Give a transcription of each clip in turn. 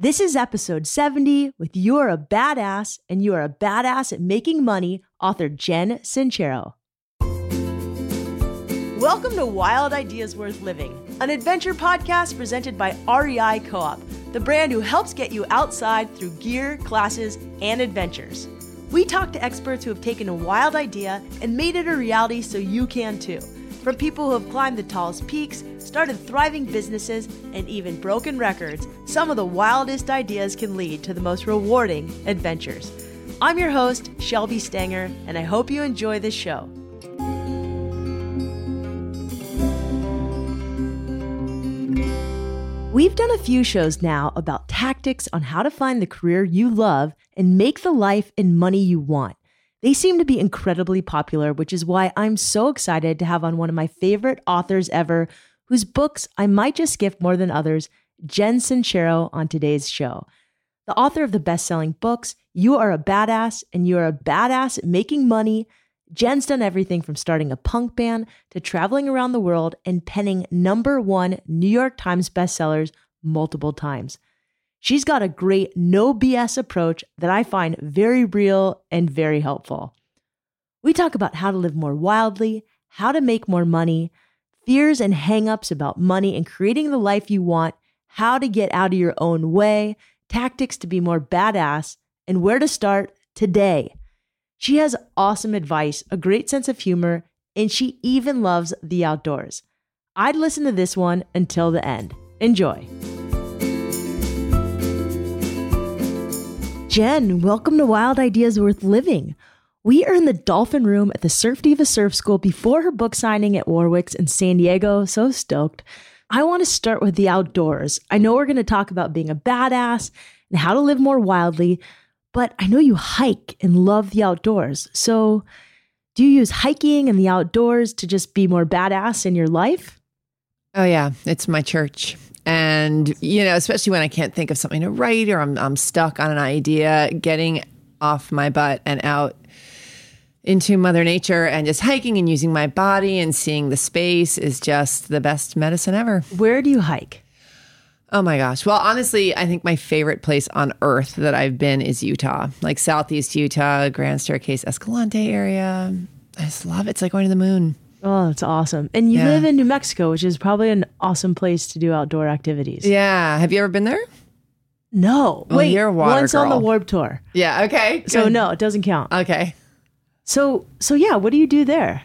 This is episode 70 with You Are a Badass and You Are a Badass at Making Money, author Jen Sincero. Welcome to Wild Ideas Worth Living, an adventure podcast presented by REI Co op, the brand who helps get you outside through gear, classes, and adventures. We talk to experts who have taken a wild idea and made it a reality so you can too. From people who have climbed the tallest peaks, started thriving businesses, and even broken records, some of the wildest ideas can lead to the most rewarding adventures. I'm your host, Shelby Stanger, and I hope you enjoy this show. We've done a few shows now about tactics on how to find the career you love and make the life and money you want. They seem to be incredibly popular, which is why I'm so excited to have on one of my favorite authors ever, whose books I might just gift more than others, Jen Sincero, on today's show. The author of the best selling books, You Are a Badass and You Are a Badass Making Money. Jen's done everything from starting a punk band to traveling around the world and penning number one New York Times bestsellers multiple times. She's got a great no BS approach that I find very real and very helpful. We talk about how to live more wildly, how to make more money, fears and hangups about money and creating the life you want, how to get out of your own way, tactics to be more badass, and where to start today. She has awesome advice, a great sense of humor, and she even loves the outdoors. I'd listen to this one until the end. Enjoy. Jen, welcome to Wild Ideas Worth Living. We are in the Dolphin Room at the Surf Diva Surf School before her book signing at Warwick's in San Diego. So stoked. I want to start with the outdoors. I know we're going to talk about being a badass and how to live more wildly, but I know you hike and love the outdoors. So, do you use hiking and the outdoors to just be more badass in your life? Oh, yeah. It's my church. And, you know, especially when I can't think of something to write or I'm, I'm stuck on an idea, getting off my butt and out into Mother Nature and just hiking and using my body and seeing the space is just the best medicine ever. Where do you hike? Oh my gosh. Well, honestly, I think my favorite place on earth that I've been is Utah, like Southeast Utah, Grand Staircase, Escalante area. I just love it. It's like going to the moon. Oh, that's awesome. And you Yeah. live in New Mexico, which is probably an awesome place to do outdoor activities. Yeah. Have you ever been there? No. Oh, Wait, you're a water once on the girl. Warp Tour. Yeah. Okay. So no, it doesn't count. Okay. So so yeah, what do you do there?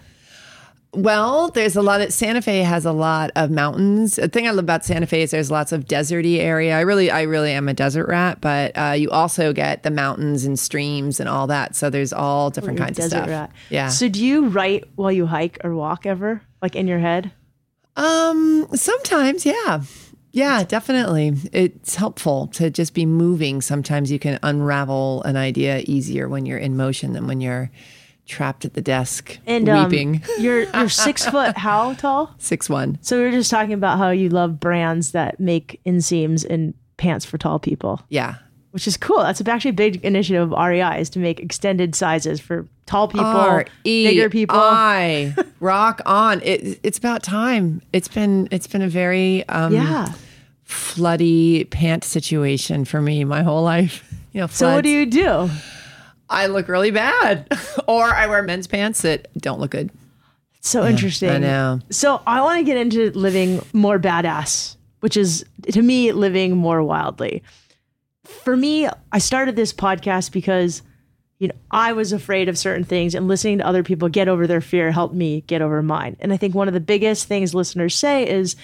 Well, there's a lot of Santa Fe has a lot of mountains. The thing I love about Santa Fe is there's lots of deserty area. I really, I really am a desert rat, but uh, you also get the mountains and streams and all that. So there's all different You're kinds of desert stuff. rat. Yeah. So do you write while you hike or walk ever? Like in your head? Um, sometimes, yeah. Yeah, definitely. It's helpful to just be moving. Sometimes you can unravel an idea easier when you're in motion than when you're trapped at the desk And um, weeping. you're you're six foot how tall? Six one. So we were just talking about how you love brands that make inseams and pants for tall people, Yeah. which is cool. That's actually a big initiative of REI is to make extended sizes for tall people, R E bigger people. I rock on. It, it's about time. It's been it's been a very um, yeah. floody pant situation for me my whole life. You know, So what do you do? I look really bad, or I wear men's pants that don't look good. So interesting. I know. So I want to get into living more badass, which is to me living more wildly. For me, I started this podcast because you know, I was afraid of certain things and listening to other people get over their fear helped me get over mine. And I think one of the biggest things listeners say is,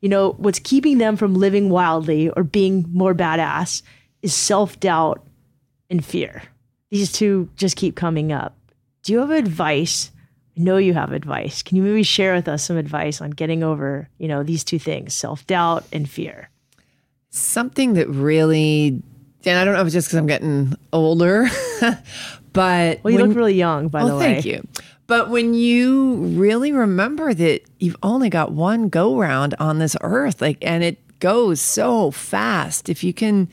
you know, what's keeping them from living wildly or being more badass is self-doubt and fear. These two just keep coming up. Do you have advice? I know you have advice. Can you maybe share with us some advice on getting over, you know, these two things, self-doubt and fear? Something that really, and I don't know if it's just because I'm getting older, but Well, you when- look really young, by the Oh, way. thank you. But when you really remember that you've only got one go round on this earth, like, and it goes so fast, if you can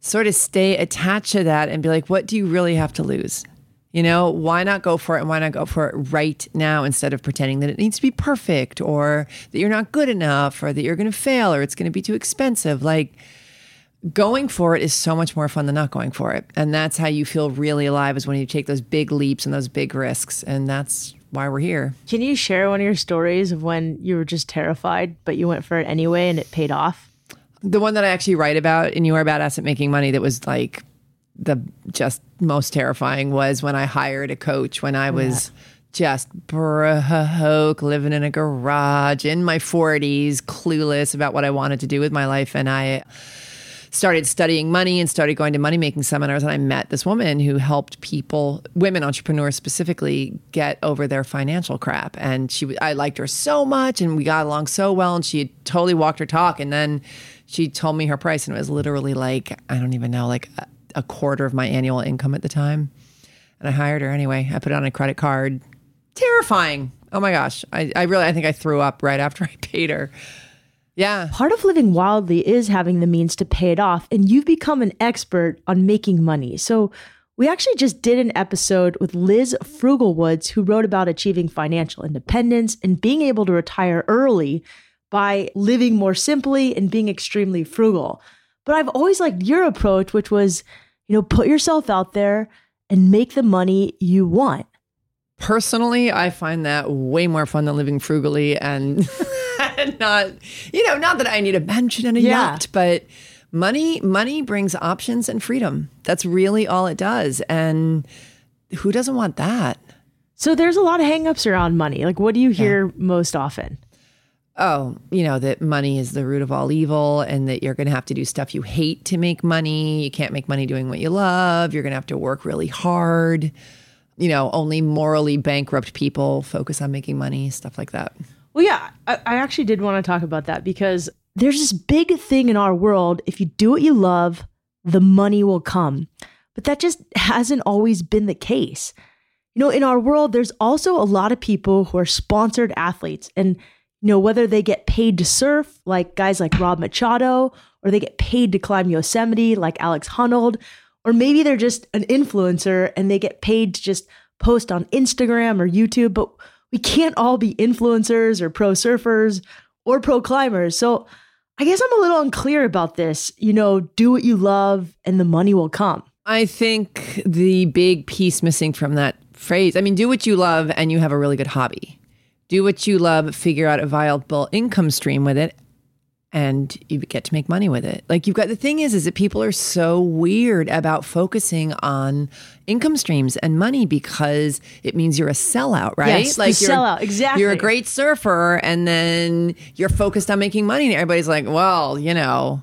sort of stay attached to that and be like, what do you really have to lose? You know, why not go for it and why not go for it right now instead of pretending that it needs to be perfect or that you're not good enough or that you're going to fail or it's going to be too expensive? Like, going for it is so much more fun than not going for it. And that's how you feel really alive is when you take those big leaps and those big risks. And that's why we're here. Can you share one of your stories of when you were just terrified, but you went for it anyway and it paid off? The one that I actually write about in You Are Badass at Making Money that was like the just most terrifying was when I hired a coach when I was yeah. just broke, living in a garage in my 40s, clueless about what I wanted to do with my life. And I started studying money and started going to money making seminars. And I met this woman who helped people, women entrepreneurs specifically, get over their financial crap. And she, I liked her so much, and we got along so well. And she had totally walked her talk. And then she told me her price, and it was literally like I don't even know, like a, a quarter of my annual income at the time. And I hired her anyway. I put it on a credit card. Terrifying. Oh my gosh. I, I really I think I threw up right after I paid her. Yeah. Part of living wildly is having the means to pay it off, and you've become an expert on making money. So, we actually just did an episode with Liz Frugalwoods, who wrote about achieving financial independence and being able to retire early by living more simply and being extremely frugal. But I've always liked your approach, which was, you know, put yourself out there and make the money you want. Personally, I find that way more fun than living frugally and not, you know, not that I need a mansion and a yeah. yacht, but money money brings options and freedom. That's really all it does. And who doesn't want that? So there's a lot of hangups around money. Like what do you hear yeah. most often? Oh, you know, that money is the root of all evil and that you're going to have to do stuff you hate to make money. You can't make money doing what you love. You're going to have to work really hard. You know, only morally bankrupt people focus on making money, stuff like that. Well, yeah, I, I actually did want to talk about that because there's this big thing in our world. If you do what you love, the money will come. But that just hasn't always been the case. You know, in our world, there's also a lot of people who are sponsored athletes. And, you know, whether they get paid to surf, like guys like Rob Machado, or they get paid to climb Yosemite, like Alex Honnold, or maybe they're just an influencer and they get paid to just post on Instagram or YouTube. But we can't all be influencers or pro surfers or pro climbers. So I guess I'm a little unclear about this. You know, do what you love and the money will come. I think the big piece missing from that phrase, I mean, do what you love and you have a really good hobby. Do what you love, figure out a viable income stream with it, and you get to make money with it. Like you've got the thing is is that people are so weird about focusing on income streams and money because it means you're a sellout, right? Yes, like you're sellout, exactly. You're a great surfer and then you're focused on making money and everybody's like, "Well, you know,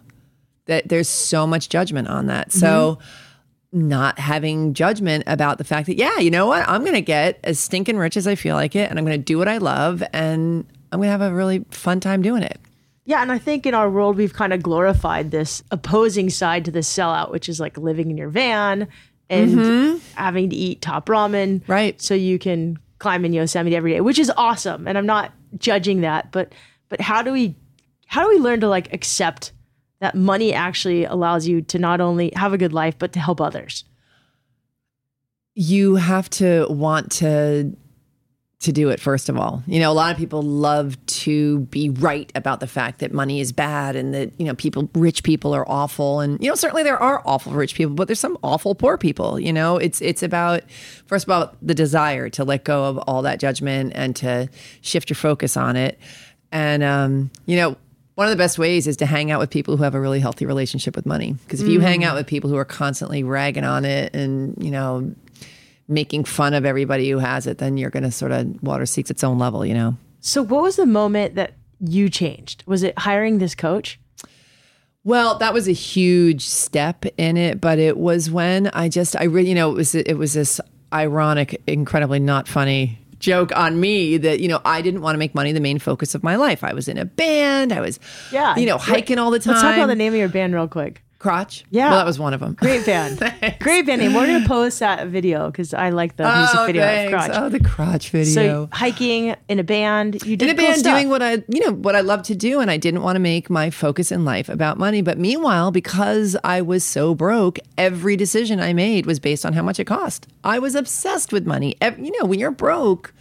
that there's so much judgment on that." Mm-hmm. So not having judgment about the fact that yeah, you know what? I'm going to get as stinking rich as I feel like it and I'm going to do what I love and I'm going to have a really fun time doing it. Yeah, and I think in our world we've kind of glorified this opposing side to the sellout, which is like living in your van and mm-hmm. having to eat top ramen, right? So you can climb in Yosemite every day, which is awesome, and I'm not judging that, but but how do we how do we learn to like accept that money actually allows you to not only have a good life but to help others? You have to want to to do it first of all. You know, a lot of people love to be right about the fact that money is bad and that, you know, people rich people are awful and you know, certainly there are awful rich people, but there's some awful poor people, you know. It's it's about first of all the desire to let go of all that judgment and to shift your focus on it. And um, you know, one of the best ways is to hang out with people who have a really healthy relationship with money. Because if you mm. hang out with people who are constantly ragging on it and, you know, making fun of everybody who has it, then you're going to sort of water seeks its own level, you know? So, what was the moment that you changed? Was it hiring this coach? Well, that was a huge step in it, but it was when I just, I really, you know, it was, it was this ironic, incredibly not funny joke on me that you know I didn't want to make money the main focus of my life. I was in a band. I was yeah, you know, hiking all the time. Let's talk about the name of your band real quick. Crotch. Yeah. Well, that was one of them. Great band. Great band name. We're going to post that video because I like the oh, music oh, video thanks. of Crotch. Oh, the Crotch video. So hiking in a band. You did in a cool band stuff. doing what I, you know, what I love to do. And I didn't want to make my focus in life about money. But meanwhile, because I was so broke, every decision I made was based on how much it cost. I was obsessed with money. You know, when you're broke,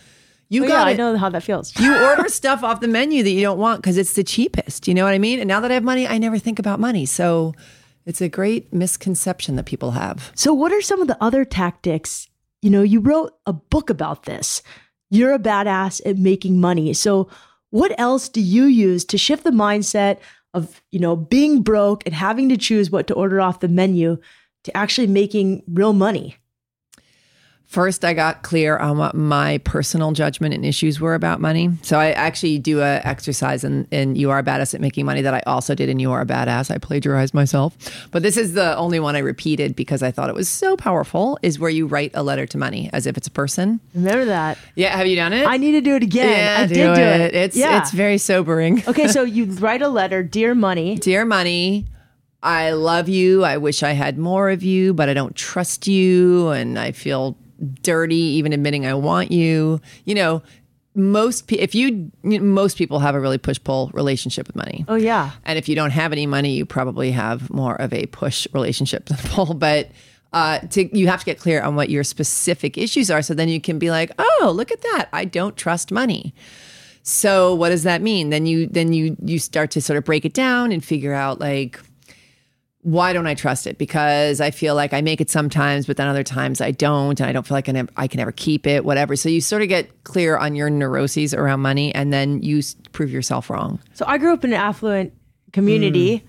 you oh, got yeah, I know how that feels. you order stuff off the menu that you don't want because it's the cheapest. You know what I mean? And now that I have money, I never think about money. So It's a great misconception that people have. So, what are some of the other tactics? You know, you wrote a book about this. You're a badass at making money. So, what else do you use to shift the mindset of, you know, being broke and having to choose what to order off the menu to actually making real money? First, I got clear on what my personal judgment and issues were about money. So I actually do a exercise in, in You Are a Badass at Making Money that I also did in You Are a Badass. I plagiarized myself. But this is the only one I repeated because I thought it was so powerful, is where you write a letter to money as if it's a person. Remember that? Yeah, have you done it? I need to do it again. yeah, I do did do it. it. It's yeah. it's very sobering. okay, so you write a letter, dear money. Dear money, I love you. I wish I had more of you, but I don't trust you and I feel dirty even admitting I want you. You know, most pe- if you most people have a really push pull relationship with money. Oh yeah. And if you don't have any money, you probably have more of a push relationship than pull. But uh, to, you have to get clear on what your specific issues are, so then you can be like, "Oh, look at that! I don't trust money." So what does that mean? Then you then you you start to sort of break it down and figure out like why don't I trust it? Because I feel like I make it sometimes, but then other times I don't, and I don't feel like I, I can ever keep it, whatever. So you sort of get clear on your neuroses around money, and then you s- prove yourself wrong. So I grew up in an affluent community, Mm.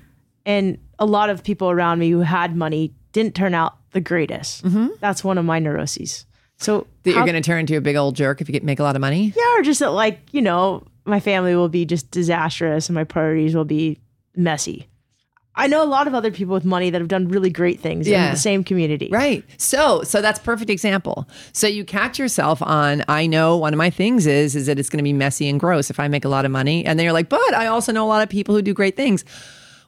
and a lot of people around me who had money didn't turn out the greatest. That's one of my neuroses. So Mm-hmm. That how- you're going to turn into a big old jerk if you get make a lot of money. yeah, or just that like you know, my family will be just disastrous, and my priorities will be messy. I know a lot of other people with money that have done really great things in the same community. Right. So, so that's perfect example. So you catch yourself on, I know one of my things is, is that it's going to be messy and gross if I make a lot of money. And then you're like, but I also know a lot of people who do great things.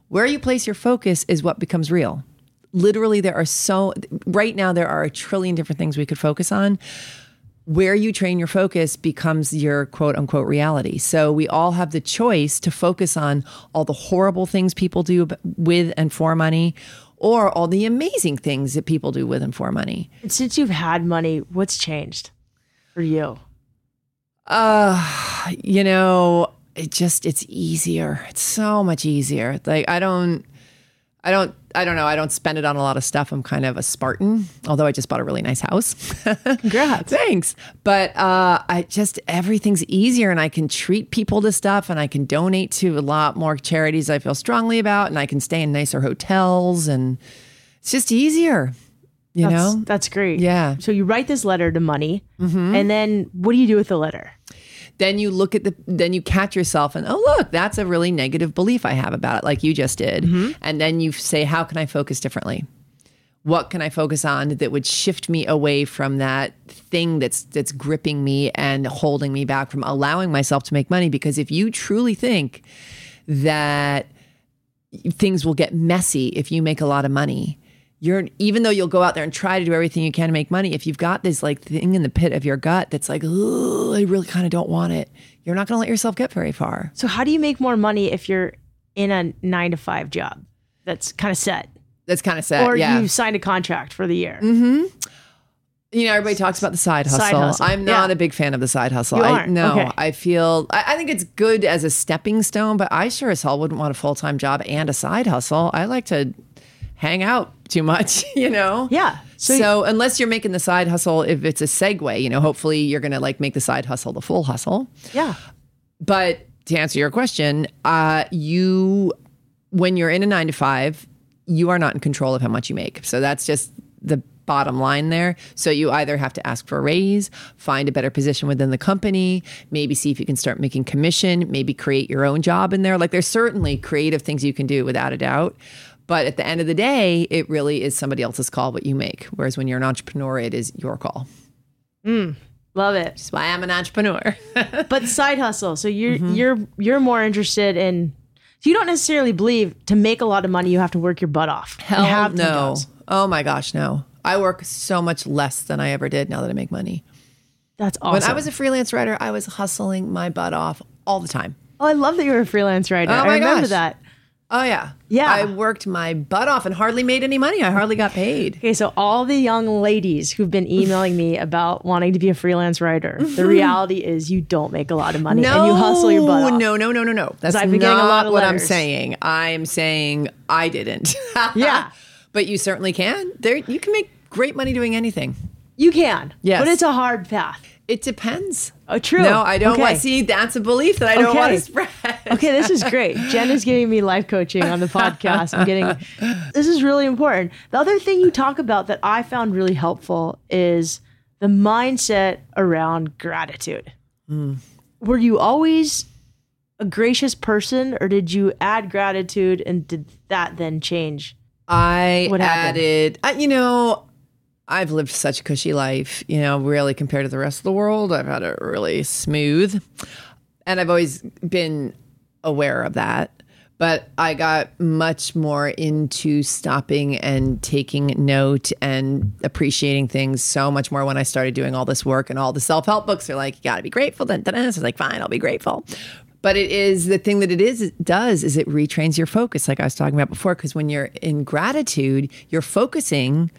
Where you place your focus is what becomes real. Literally, there are so, right now, there are a trillion different things we could focus on. Where you train your focus becomes your quote unquote reality. So we all have the choice to focus on all the horrible things people do with and for money or all the amazing things that people do with and for money. And since you've had money, what's changed for you? Uh, you know, it just it's easier. It's so much easier. Like I don't I don't I don't know. I don't spend it on a lot of stuff. I'm kind of a Spartan, although I just bought a really nice house. Congrats. Thanks. But uh, I just everything's easier, and I can treat people to stuff, and I can donate to a lot more charities I feel strongly about, and I can stay in nicer hotels, and it's just easier. You That's, know? that's great. Yeah. So you write this letter to money, and then what do you do with the letter? Then you look at the, then you catch yourself, and oh look, that's a really negative belief I have about it, like you just did. Mm-hmm. And then you say, how can I focus differently? What can I focus on that would shift me away from that thing that's that's gripping me and holding me back from allowing myself to make money? Because if you truly think that things will get messy if you make a lot of money. You're even though you'll go out there and try to do everything you can to make money, if you've got this like thing in the pit of your gut that's like, oh, I really kind of don't want it, you're not going to let yourself get very far. So how do you make more money if you're in a nine to five job that's kind of set, That's kind of set or yeah. you signed a contract for the year? Mm-hmm you know, everybody talks about the side hustle. Side hustle, I'm not yeah. a big fan of the side hustle. I no, Okay. I feel I, I think it's good as a stepping stone, but I sure as hell wouldn't want a full time job and a side hustle. I like to hang out too much, you know. Yeah. So, So, unless you're making the side hustle, if it's a segue, you know, hopefully you're going to like make the side hustle the full hustle. yeah. But to answer your question, uh, you, when you're in a nine to five, you are not in control of how much you make. So that's just the bottom line there. So you either have to ask for a raise, find a better position within the company, maybe see if you can start making commission, maybe create your own job in there. Like there's certainly creative things you can do without a doubt. But at the end of the day, it really is somebody else's call what you make. Whereas when you're an entrepreneur, it is your call. Love it. That's why I'm an entrepreneur. But side hustle. So you're Mm-hmm. you're you're more interested in. You don't necessarily believe to make a lot of money you have to work your butt off. Hell have no. Oh my gosh, no. I work so much less than I ever did now that I make money. That's awesome. When I was a freelance writer, I was hustling my butt off all the time. oh, I love that you're a freelance writer. Oh I my remember gosh. that. Oh yeah, Yeah. I worked my butt off and hardly made any money. I hardly got paid. Okay, so all the young ladies who've been emailing me about wanting to be a freelance writer, the mm-hmm. reality is you don't make a lot of money and you hustle your butt off. No, no, no, no, no. That's I've been not getting a lot of what I'm saying. I'm saying I didn't. Yeah. but you certainly can. There, you can make great money doing anything. You can, Yes. but it's a hard path. It depends. Oh, true. No, I don't Okay. want. See, that's a belief that I don't Okay. want to spread. Okay, this is great. Jen is giving me life coaching on the podcast. I'm getting this is really important. The other thing you talk about that I found really helpful is the mindset around gratitude. Were you always a gracious person or did you add gratitude and did that then change? I What added, uh, you know, I've lived such a cushy life, you know, really compared to the rest of the world. I've had it really smooth. And I've always been aware of that. But I got much more into stopping and taking note and appreciating things so much more when I started doing all this work and all the self help books are like, you got to be grateful. Then, so like, fine, I'll be grateful. But it is the thing that it is it does is it retrains your focus, like I was talking about before. Because when you're in gratitude, you're focusing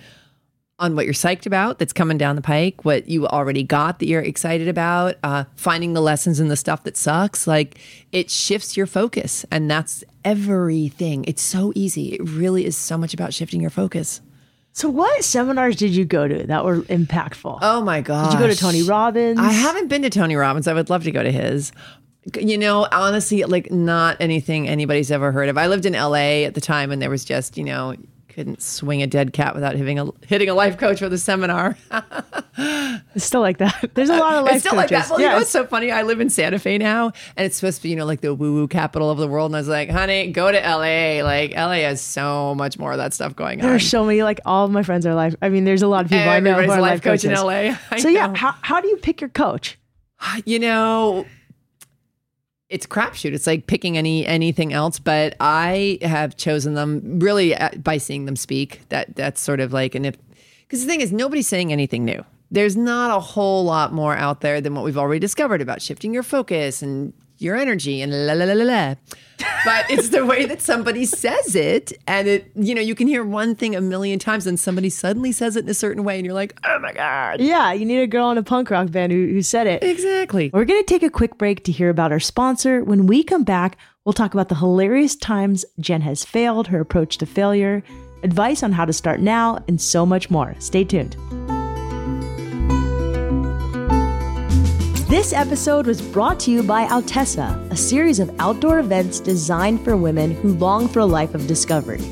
on what you're psyched about that's coming down the pike, what you already got that you're excited about, uh, finding the lessons in the stuff that sucks. Like it shifts your focus, and that's everything. It's so easy. It really is so much about shifting your focus. So what seminars did you go to that were impactful? Oh my god! did you go to Tony Robbins? I haven't been to Tony Robbins. I would love to go to his. You know, honestly, like not anything anybody's ever heard of. I lived in LA at the time, and there was just you know couldn't swing a dead cat without hitting a hitting a life coach with a seminar. It's still like that. There's a lot of life it's still coaches. like that. Well, you know Yes. what's so funny? I live in Santa Fe now, and it's supposed to be, you know, like the woo woo capital of the world. And I was like, honey, go to LA. Like, LA has so much more of that stuff going on. are so many, like all of my friends are life. I mean, there's a lot of people I know who Everybody's are a life coach in. LA. I So yeah, how, how do you pick your coach? you know, it's crapshoot. It's like picking any anything else, but I have chosen them really uh, by seeing them speak. That that's sort of like, and if because the thing is, nobody's saying anything new. There's not a whole lot more out there than what we've already discovered about shifting your focus and your energy and la la la la la. But it's the way that somebody says it, and it you know you can hear one thing a million times, and somebody suddenly says it in a certain way, and you're like, oh my god, Yeah, you need a girl in a punk rock band who, who said it. exactly. We're going to take a quick break to hear about our sponsor. When we come back, we'll talk about the hilarious times Jen has failed, her approach to failure, advice on how to start now, and so much more. Stay tuned. This episode was brought to you by Outessa, a series of outdoor events designed for women who long for a life of discovery.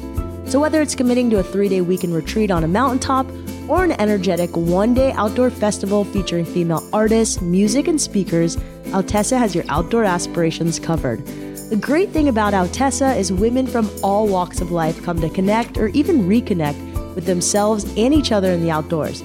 So, whether it's committing to a three day weekend retreat on a mountaintop or an energetic one day outdoor festival featuring female artists, music, and speakers, Outessa has your outdoor aspirations covered. The great thing about Outessa is women from all walks of life come to connect or even reconnect with themselves and each other in the outdoors.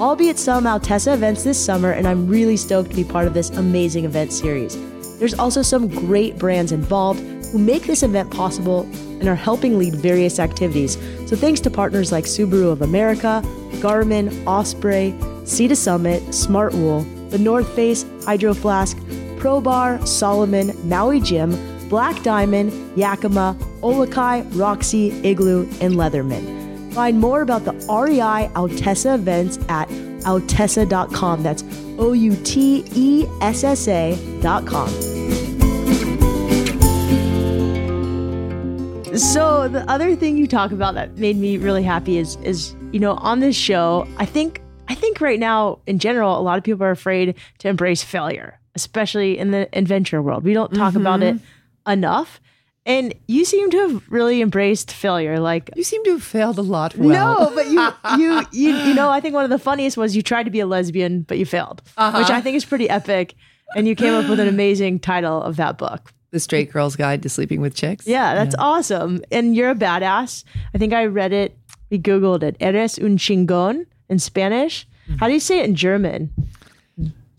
I'll be at some Outessa events this summer, and I'm really stoked to be part of this amazing event series. There's also some great brands involved who make this event possible and are helping lead various activities. So thanks to partners like Subaru of America, Garmin, Osprey, Sea Summit, Smart Wool, The North Face, Hydro Flask, Pro Bar, Salomon, Maui Jim, Black Diamond, Yakima, OluKai, Roxy, Igloo, and Leatherman. Find more about the REI Outessa events at outessa.com. That's O U T E S S A.com. So the other thing you talk about that made me really happy is is you know on this show I think I think right now in general a lot of people are afraid to embrace failure especially in the adventure world we don't talk about mm-hmm. it enough and you seem to have really embraced failure like You seem to have failed a lot. Well. no, but you, you, you, you know, I think one of the funniest was you tried to be a lesbian, but you failed, uh-huh. which I think is pretty epic. And you came up with an amazing title of that book. The Straight Girl's Guide to Sleeping with Chicks. Yeah, that's awesome. And you're a badass. I think I read it. We Googled it. Eres un chingón in Spanish. Mm-hmm. How do you say it in German?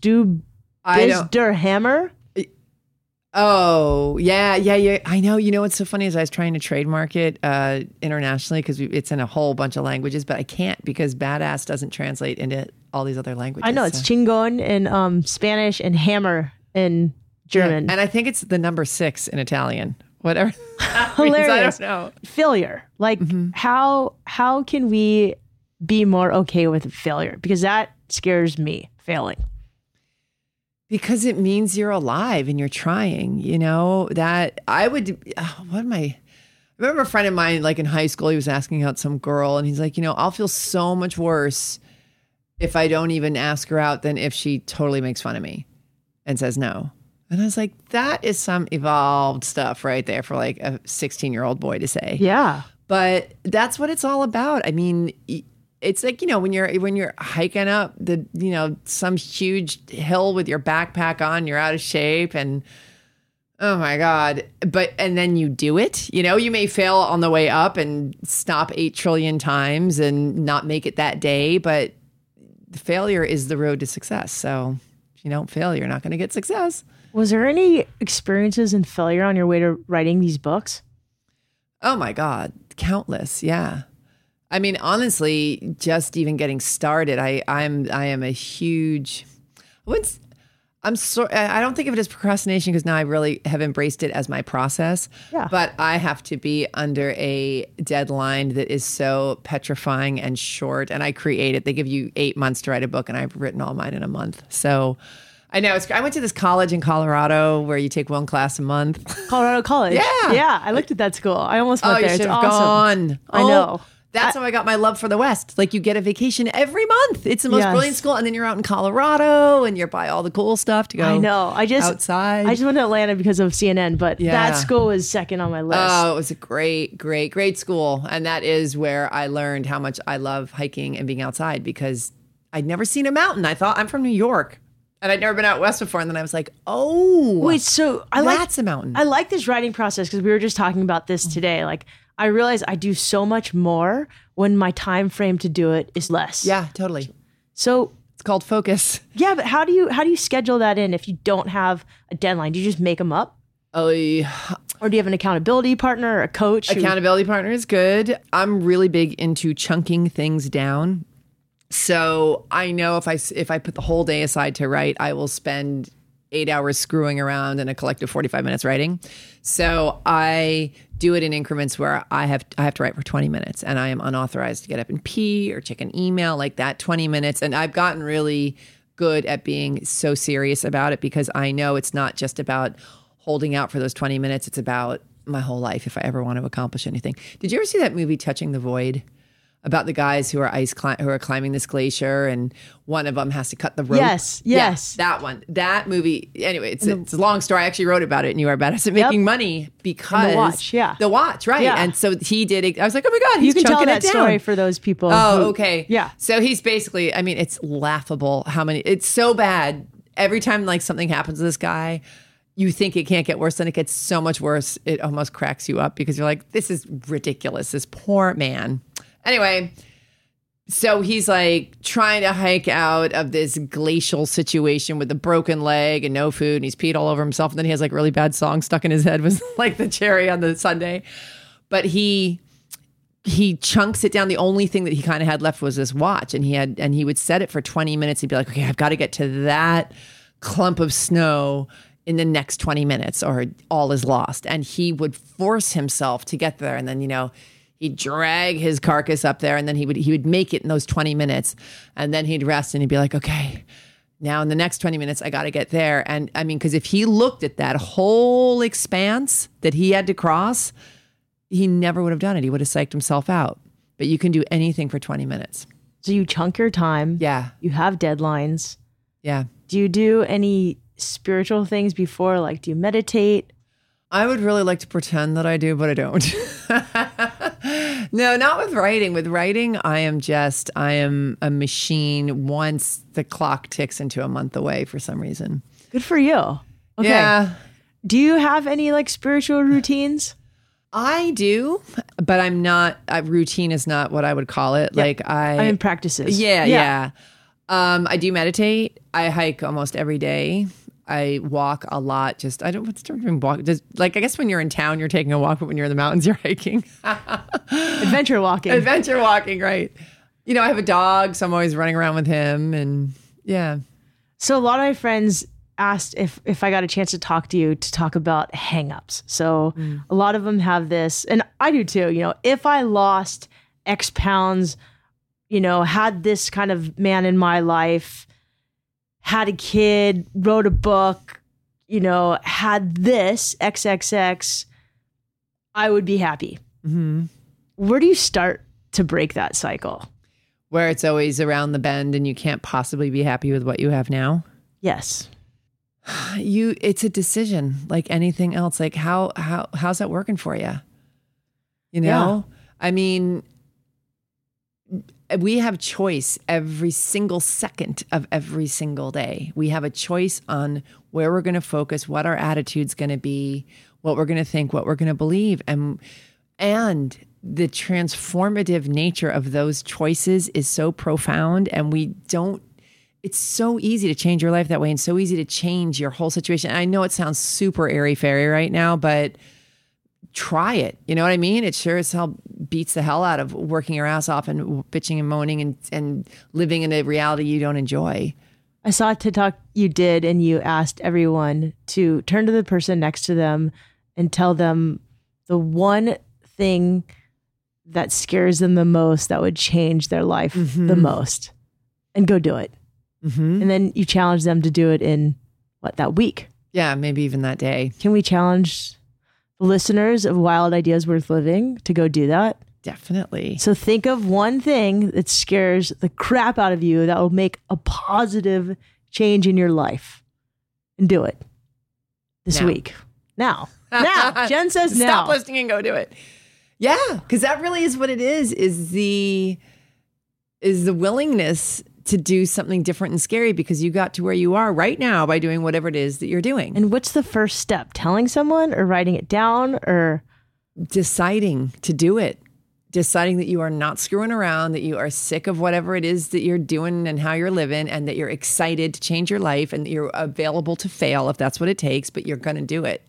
Du bist der Hammer? Oh, yeah, yeah, yeah. I know. You know what's so funny is I was trying to trademark it uh, internationally because it's in a whole bunch of languages, but I can't because badass doesn't translate into all these other languages. I know it's so- chingón in um, Spanish and hammer in German. And I think it's the number six in Italian. whatever. Hilarious. I don't know. Failure. Like how how can we be more okay with failure? Because that scares me, failing. Because it means you're alive and you're trying, you know, that I would, oh, what am I? I remember a friend of mine, like in high school, he was asking out some girl and he's like, you know, I'll feel so much worse if I don't even ask her out than if she totally makes fun of me and says no. And I was like, that is some evolved stuff right there for like a 16 year old boy to say. Yeah. But that's what it's all about. I mean, it's like you know when you're when you're hiking up the you know some huge hill with your backpack on, you're out of shape and oh my god. But and then you do it. You know, you may fail on the way up and stop eight trillion times and not make it that day, but failure is the road to success. So if you don't fail, you're not going to get success. Was there any experiences in failure on your way to writing these books? Oh my God, countless. Yeah. I mean, honestly, just even getting started, I, I'm, I am a huge, I wouldn't, s- I'm so, I don't think of it as procrastination because now I really have embraced it as my process. Yeah. But I have to be under a deadline that is so petrifying and short. And I create it. They give you eight months to write a book, and I've written all mine in a month. So I know it's, I went to this college in Colorado where you take one class a month. Colorado College. Yeah. Yeah. I looked at that school. I almost went Oh, there. you It's awesome. gone. I Oh, That's how I got my love for the West. Like you get a vacation every month. It's the most Yes. brilliant school, and then you're out in Colorado, and you're by all the cool stuff to go. I know. I just outside. I just went to Atlanta because of CNN, but Yeah. that school was second on my list. Oh, it was a great, great, great school, and that is where I learned how much I love hiking and being outside because I'd never seen a mountain. I thought I'm from New York, and I'd never been out west before, and then I was like, oh, Wait, so I like that's a mountain. I like this writing process because we were just talking about this mm. today. Like I realize I do so much more when my time frame to do it is less. yeah, totally. So It's called focus. yeah, but how do you how do you schedule that in if you don't have a deadline? Do you just make them up, Oh, yeah. or do you have an accountability partner or a coach? who- Accountability partner is good. I'm really big into chunking things down. So I know if I if I put the whole day aside to write, I will spend eight hours screwing around and a collective 45 minutes writing. So I do it in increments where I have I have to write for 20 minutes and I am unauthorized to get up and pee or check an email like that 20 minutes. And I've gotten really good at being so serious about it because I know it's not just about holding out for those 20 minutes. It's about my whole life if I ever want to accomplish anything. Did you ever see that movie Touching the Void? About the guys who are ice cli- who are climbing this glacier, and one of them has to cut the rope. Yes, Yeah, yes. that one. That movie. Anyway, it's, it's a long story. I actually wrote about it, and you are badass at making money because the watch, yeah. the watch, right? Yeah. And so he did it. I was like, oh my god, he's you can tell that story for those people. Oh, who- okay. Yeah. So he's basically, I mean, it's laughable how many, it's so bad. Every time like something happens to this guy, you think it can't get worse, then it gets so much worse. It almost cracks you up because you're like, this is ridiculous. This poor man. Anyway, so he's like trying to hike out of this glacial situation with a broken leg and no food, and he's peed all over himself. And then he has like really bad song stuck in his head, was like the cherry on the sundae. But he he chunks it down. The only thing that he kind of had left was this watch, and he had and he would set it for 20 minutes. He'd be like, okay, I've got to get to that clump of snow in the next 20 minutes, or all is lost. And he would force himself to get there, and then you know. He'd drag his carcass up there, and then he would he would make it in those twenty minutes, and then he'd rest, and he'd be like, "Okay, now in the next 20 minutes i got to get there and i mean because if he looked at that whole expanse that he had to cross he never would have done it he would have psyched himself out but you can do anything for 20 minutes So you chunk your time. yeah You have deadlines. yeah Do you do any spiritual things before? Like, do you meditate? i would really like to pretend that i do but i don't no not with writing with writing i am just i am a machine once the clock ticks into a month away for some reason Good for you. Okay. yeah Do you have any like spiritual routines? I do, but I'm not. Uh, routine is not what I would call it. Like I, I mean, practices. yeah, yeah. Um, I do meditate. I hike almost every day. I walk a lot. Just I don't. What's the term walk? Just like I guess when you're in town, you're taking a walk, but when you're in the mountains, you're hiking. Adventure walking. Adventure walking, right? You know, I have a dog, so I'm always running around with him, and yeah. So a lot of my friends asked if if I got a chance to talk to you to talk about hangups. So mm. a lot of them have this, and I do too. You know, if I lost X pounds, you know, had this kind of man in my life, had a kid, wrote a book, you know, had this XXX, I would be happy. Mm-hmm. Where do you start to break that cycle? Where it's always around the bend and you can't possibly be happy with what you have now. Yes. You it's a decision like anything else. Like how how how's that working for you? You know? I mean we have choice every single second of every single day. We have a choice on where we're going to focus, what our attitude's going to be, what we're going to think, what we're going to believe and and the transformative nature of those choices is so profound and we don't it's so easy to change your life that way and so easy to change your whole situation. I know it sounds super airy fairy right now, but try it. You know what I mean? It sure as hell beats the hell out of working your ass off and bitching and moaning and, and living in a reality you don't enjoy. I saw a TikTok you did, and you asked everyone to turn to the person next to them and tell them the one thing that scares them the most that would change their life the mm-hmm. most and go do it. Mm-hmm. And then you challenge them to do it in what, that week? Yeah, maybe even that day. Can we challenge listeners of Wild Ideas Worth Living to go do that? Definitely. So think of one thing that scares the crap out of you that will make a positive change in your life and do it this Now. week. Now. Now. Jen says now. Stop listening and go do it. Yeah, because that really is what it is. Is the is the willingness to do something different and scary because you got to where you are right now by doing whatever it is that you're doing. And what's the first step? Telling someone or writing it down or deciding to do it deciding that you are not screwing around that you are sick of whatever it is that you're doing and how you're living and that you're excited to change your life and that you're available to fail if that's what it takes but you're going to do it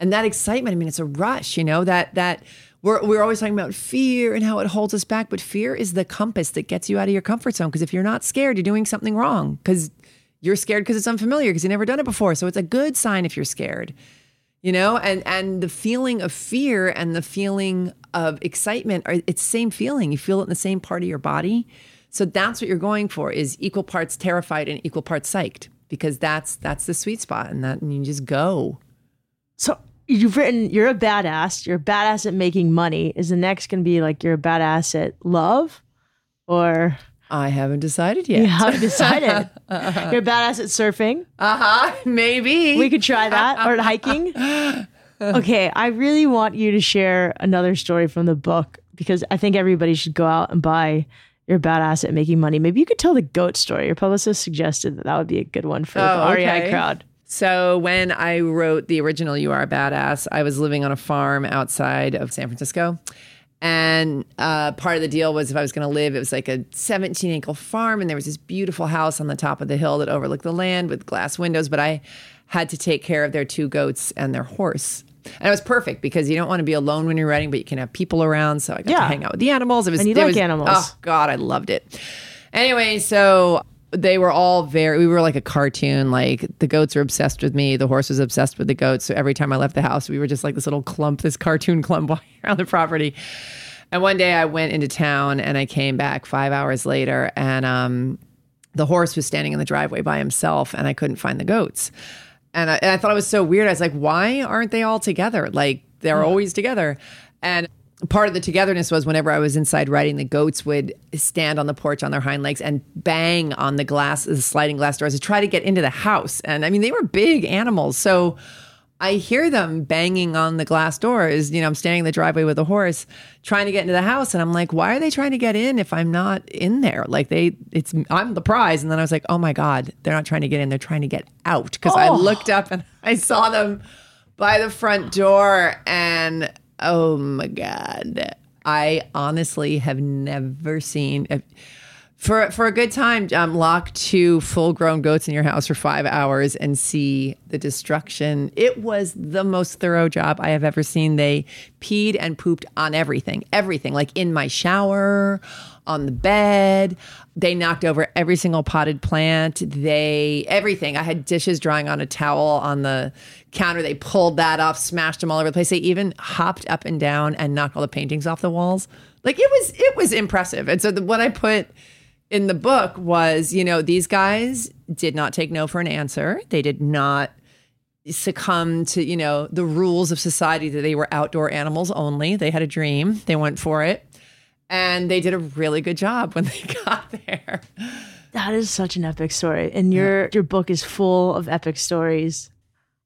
and that excitement i mean it's a rush you know that that we're, we're always talking about fear and how it holds us back but fear is the compass that gets you out of your comfort zone. Because if you're not scared you're doing something wrong. Because you're scared because it's unfamiliar because you've never done it before. So it's a good sign if you're scared you know? And and the feeling of fear and the feeling of excitement are it's the same feeling. You feel it in the same part of your body. So that's what you're going for is equal parts terrified and equal parts psyched because that's that's the sweet spot and that and you just go. So you've written you're a badass, you're a badass at making money. Is the next gonna be like you're a badass at love? Or i haven't decided yet you haven't decided. you're a badass at surfing. uh-huh maybe We could try that or hiking. Okay, I really want you to share another story from the book because I think everybody should go out and buy your badass at making money. Maybe you could tell the goat story. Your publicist suggested that that would be a good one for the Oh, REI okay. crowd. So when I wrote the original You Are a Badass, I was living on a farm outside of San Francisco. And uh, part of the deal was if I was going to live, it was like a 17 acre farm, and there was this beautiful house on the top of the hill that overlooked the land with glass windows. But I had to take care of their two goats and their horse. And it was perfect because you don't want to be alone when you're writing, but you can have people around. So I got to hang out with the animals. It was, And you like was- animals. Oh God, I loved it. Anyway, so they were all very we were like a cartoon like the goats were obsessed with me the horse was obsessed with the goats. So every time i left the house we were just like this little clump this cartoon clump around the property. And one day i went into town and i came back five hours later and um the horse was standing in the driveway by himself and i couldn't find the goats. And I, and I thought it was so weird. I was like why aren't they all together? Like they're always together. And part of the togetherness was whenever I was inside writing, the goats would stand on the porch on their hind legs and bang on the glass, the sliding glass doors to try to get into the house. And I mean, they were big animals. So I hear them banging on the glass doors. You know, I'm standing in the driveway with a horse trying to get into the house. And I'm like, why are they trying to get in if I'm not in there? Like they, it's, I'm the prize. And then I was like, oh my God, they're not trying to get in. They're trying to get out. Cause I oh. looked up and I saw them by the front door and oh my god. I honestly have never seen For for a good time, um, lock two full grown goats in your house for five hours and see the destruction. It was the most thorough job I have ever seen. They peed and pooped on everything, everything, like in my shower, on the bed. They knocked over every single potted plant. They everything. I had dishes drying on a towel on the counter. They pulled that off, smashed them all over the place. They even hopped up and down and knocked all the paintings off the walls. Like it was, it was impressive. And so the, what I put in the book was, you know, these guys did not take no for an answer. They did not succumb to, you know, the rules of society that they were outdoor animals only. They had a dream. They went for it. And they did a really good job when they got there. That is such an epic story. And your your book is full of epic stories.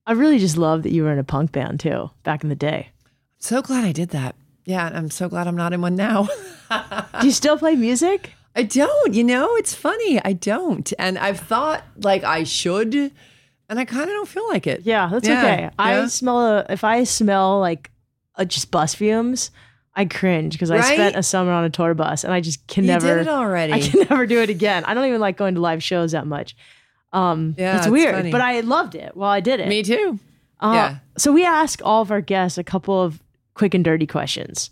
I really just love that you were in a punk band too back in the day. So glad I did that. Yeah, I'm so glad I'm not in one now. Do you still play music? I don't, you know, it's funny. I don't. And I've thought like I should, and I kind of don't feel like it. Yeah, that's Yeah, okay. I yeah. smell a, if I smell like uh, just bus fumes, I cringe because I spent a summer on a tour bus and I just can You never did it already. I can never do it again. I don't even like going to live shows that much. Um, Yeah, it's it's weird, funny. but I loved it while I did it. Me too. Uh, yeah. So we ask all of our guests a couple of quick and dirty questions.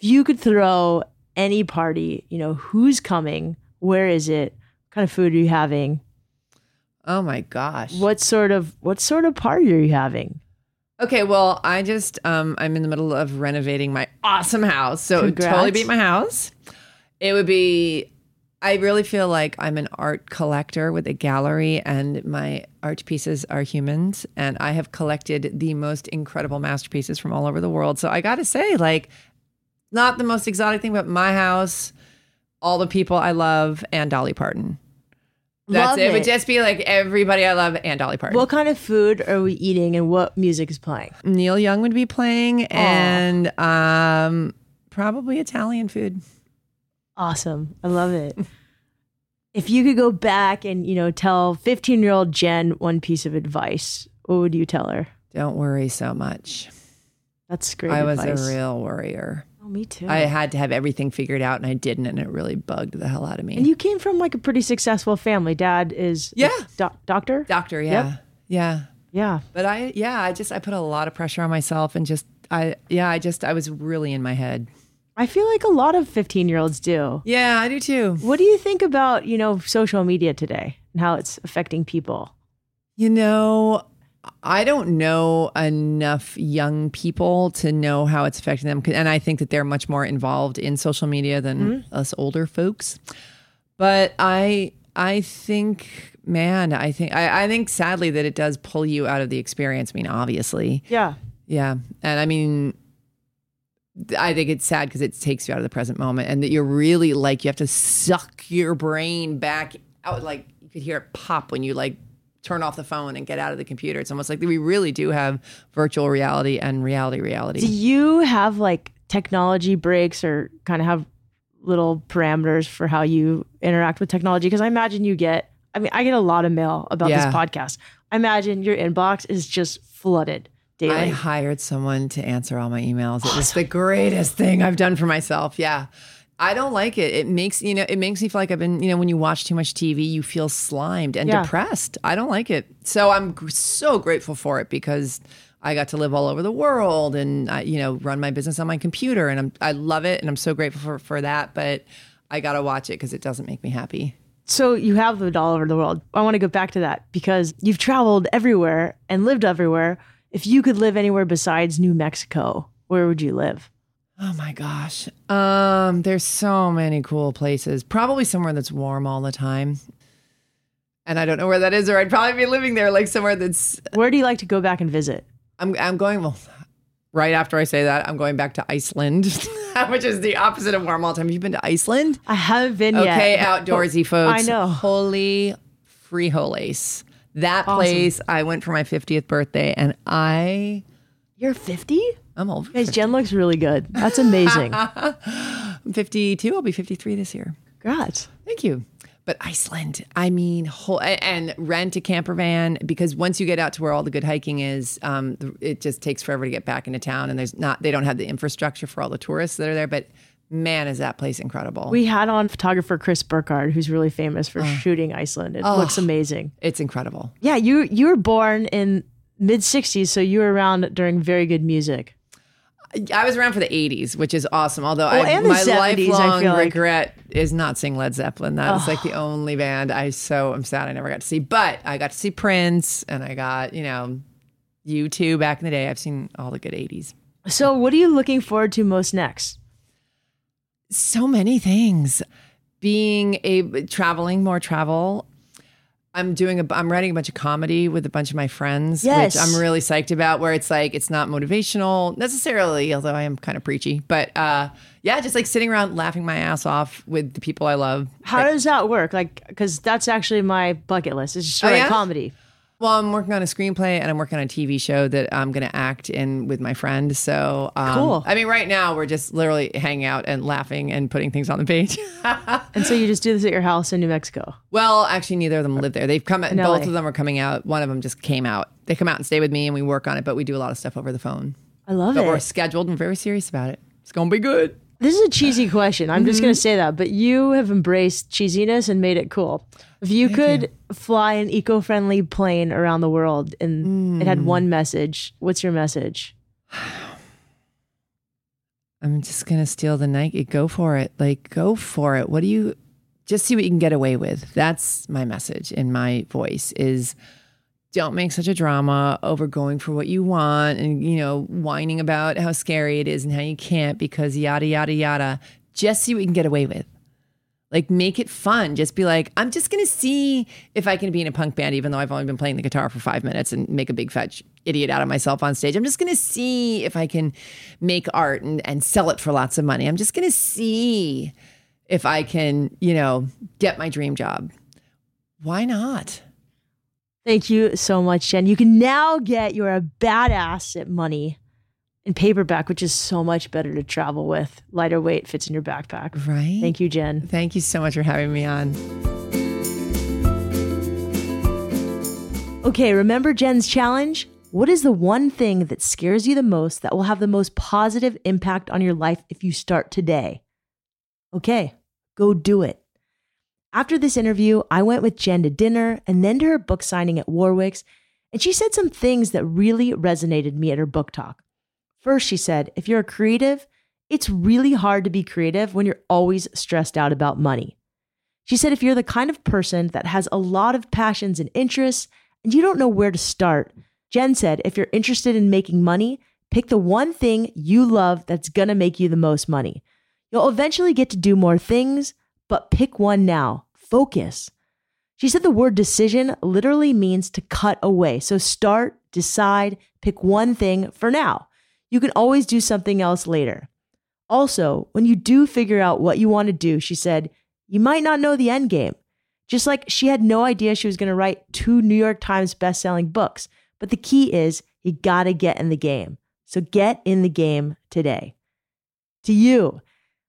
If you could throw any party, you know, who's coming? Where is it? What kind of food are you having? Oh my gosh. What sort of what sort of party are you having? Okay, well, I just um I'm in the middle of renovating my awesome house. So it would totally beat my house. It would be I really feel like I'm an art collector with a gallery and my art pieces are humans and I have collected the most incredible masterpieces from all over the world. So I got to say like not the most exotic thing but my house, all the people I love and Dolly Parton. That's Love it. It would just be like everybody I love and Dolly Parton. What kind of food are we eating and what music is playing? Neil Young would be playing, and um, probably Italian food. Awesome. I love it. if you could go back and, you know, tell 15 year old Jen one piece of advice, what would you tell her? Don't worry so much. That's great. I was a real worrier. Oh, me too. I had to have everything figured out, and I didn't, and it really bugged the hell out of me. and you came from like a pretty successful family. Dad is Yeah. doc- doctor. Doctor, yeah, yeah. Yeah. But I, yeah, I just I put a lot of pressure on myself, and just I, yeah, I just I was really in my head. I feel like a lot of 15 year olds do. Yeah, I do too. What do you think about, you know, social media today and how it's affecting people? You know, I don't know enough young people to know how it's affecting them. And I think that they're much more involved in social media than mm-hmm. us older folks. But I I think, man, I think I, I think sadly that it does pull you out of the experience. I mean, obviously. Yeah. Yeah. And I mean, I think it's sad because it takes you out of the present moment and that you're really like, you have to suck your brain back out. Like you could hear it pop when you like turn off the phone and get out of the computer. It's almost like we really do have virtual reality and reality reality. Do you have like technology breaks or kind of have little parameters for how you interact with technology? Because I imagine you get, I mean, I get a lot of mail about Yeah. this podcast. I imagine your inbox is just flooded daily. I hired someone to answer all my emails. It was the greatest thing I've done for myself. Yeah. I don't like it. It makes, you know, it makes me feel like I've been, you know, when you watch too much TV, you feel slimed and Yeah. depressed. I don't like it. So I'm so grateful for it because I got to live all over the world and, I, you know, run my business on my computer and I'm, I love it. And I'm so grateful for, for that. But I got to watch it because it doesn't make me happy. so you have lived all over the world. I want to go back to that because you've traveled everywhere and lived everywhere. If you could live anywhere besides New Mexico, where would you live? Oh my gosh. Um, there's so many cool places. Probably somewhere that's warm all the time. And I don't know where that is, or I'd probably be living there, like somewhere that's. Where do you like to go back and visit? I'm I'm going. Well, right after I say that, I'm going back to Iceland, which is the opposite of warm all the time. Have you been to Iceland? I haven't been Okay, yet. outdoorsy folks. I know. Holy frijoles. That place, I went for my 50th birthday, and I You're 50? I'm over. Guys, Jen looks really good. That's amazing. I'm 52. I'll be 53 this year. Congrats. Thank you. But Iceland, I mean, whole, and rent a camper van because once you get out to where all the good hiking is, um, it just takes forever to get back into town, and there's not they don't have the infrastructure for all the tourists that are there. But Man, is that place incredible. We had on photographer Chris Burkard, who's really famous for shooting Iceland. It looks amazing. it's incredible. Yeah, you you were born in mid '60s, so you were around during very good music. I was around for the 80s, which is awesome. Although Well, I, my 70s, I lifelong like. regret is not seeing Led Zeppelin. That That is like the only band I so I'm sad I never got to see. But I got to see Prince and I got, you know, U2 back in the day. I've seen all the good 80s. So, what are you looking forward to most next? So many things. Being a traveling, more travel. I'm doing a I'm writing a bunch of comedy with a bunch of my friends, Yes. which I'm really psyched about where it's like it's not motivational necessarily, although I am kind of preachy. But uh yeah, just like sitting around laughing my ass off with the people I love. How does that work? Like, because that's actually my bucket list. Is just Oh, yeah? comedy. Well, I'm working on a screenplay and I'm working on a TV show that I'm going to act in with my friend. So, um, Cool. I mean, right now we're just literally hanging out and laughing and putting things on the page. And so you just do this at your house in New Mexico. well, actually, neither of them live there. They've come. In both LA. of them are coming out. One of them just came out. They come out and stay with me, and we work on it. But we do a lot of stuff over the phone. I love But we're it. scheduled and very serious about it. It's gonna be good. This is a cheesy question. I'm just going Mm-hmm. to say that, but you have embraced cheesiness and made it cool. If you could fly an eco-friendly plane around the world and it had Mm. one message, what's your message? I'm just gonna steal the Nike. Go for it. Like, go for it. What do you? Just see what you can get away with. That's my message in my voice. Is don't make such a drama over going for what you want and you know whining about how scary it is and how you can't because yada yada yada. Just see what you can get away with. Like make it fun. Just be like, I'm just gonna see if I can be in a punk band, even though I've only been playing the guitar for five minutes and make a big fat sh- idiot out of myself on stage. I'm just gonna see if I can make art and, and sell it for lots of money. I'm just gonna see if I can, you know, get my dream job. Why not? Thank you so much, Jen. You can now get You're a Badass at Money in paperback, which is so much better to travel with. Lighter weight, fits in your backpack. Right. Thank you, Jen. Thank you so much for having me on. Okay, remember Jen's challenge? What is the one thing that scares you the most that will have the most positive impact on your life if you start today? Okay, go do it. After this interview, I went with Jen to dinner and then to her book signing at Warwick's, and she said some things that really resonated me at her book talk. First, she said, if you're a creative, it's really hard to be creative when you're always stressed out about money. She said, if you're the kind of person that has a lot of passions and interests and you don't know where to start, Jen said, if you're interested in making money, pick the one thing you love that's gonna make you the most money. You'll eventually get to do more things, but pick one now. Focus. She said the word decision literally means to cut away. So start, decide, pick one thing for now. You can always do something else later. Also, when you do figure out what you want to do, she said, you might not know the end game. Just like she had no idea she was going to write two New York Times best-selling books, but the key is you got to get in the game. So get in the game today. To you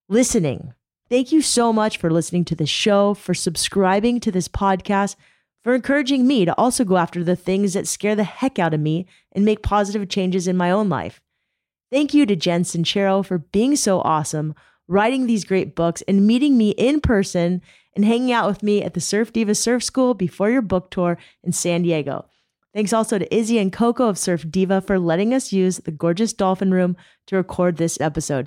listening, thank you so much for listening to this show, for subscribing to this podcast, for encouraging me to also go after the things that scare the heck out of me and make positive changes in my own life. Thank you to Jen Sincero for being so awesome, writing these great books, and meeting me in person and hanging out with me at the Surf Diva Surf School before your book tour in San Diego. Thanks also to Izzy and Coco of Surf Diva for letting us use the gorgeous Dolphin Room to record this episode.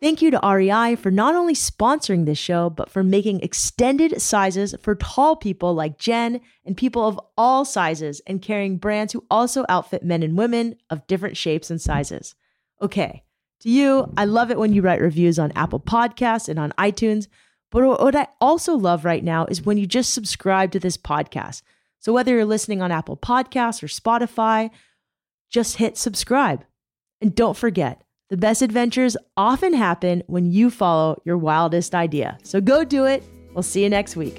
Thank you to REI for not only sponsoring this show, but for making extended sizes for tall people like Jen and people of all sizes and carrying brands who also outfit men and women of different shapes and sizes. Okay, to you, I love it when you write reviews on Apple Podcasts and on iTunes. But what I also love right now is when you just subscribe to this podcast. So whether you're listening on Apple Podcasts or Spotify, just hit subscribe. And don't forget, the best adventures often happen when you follow your wildest idea. So go do it. We'll see you next week.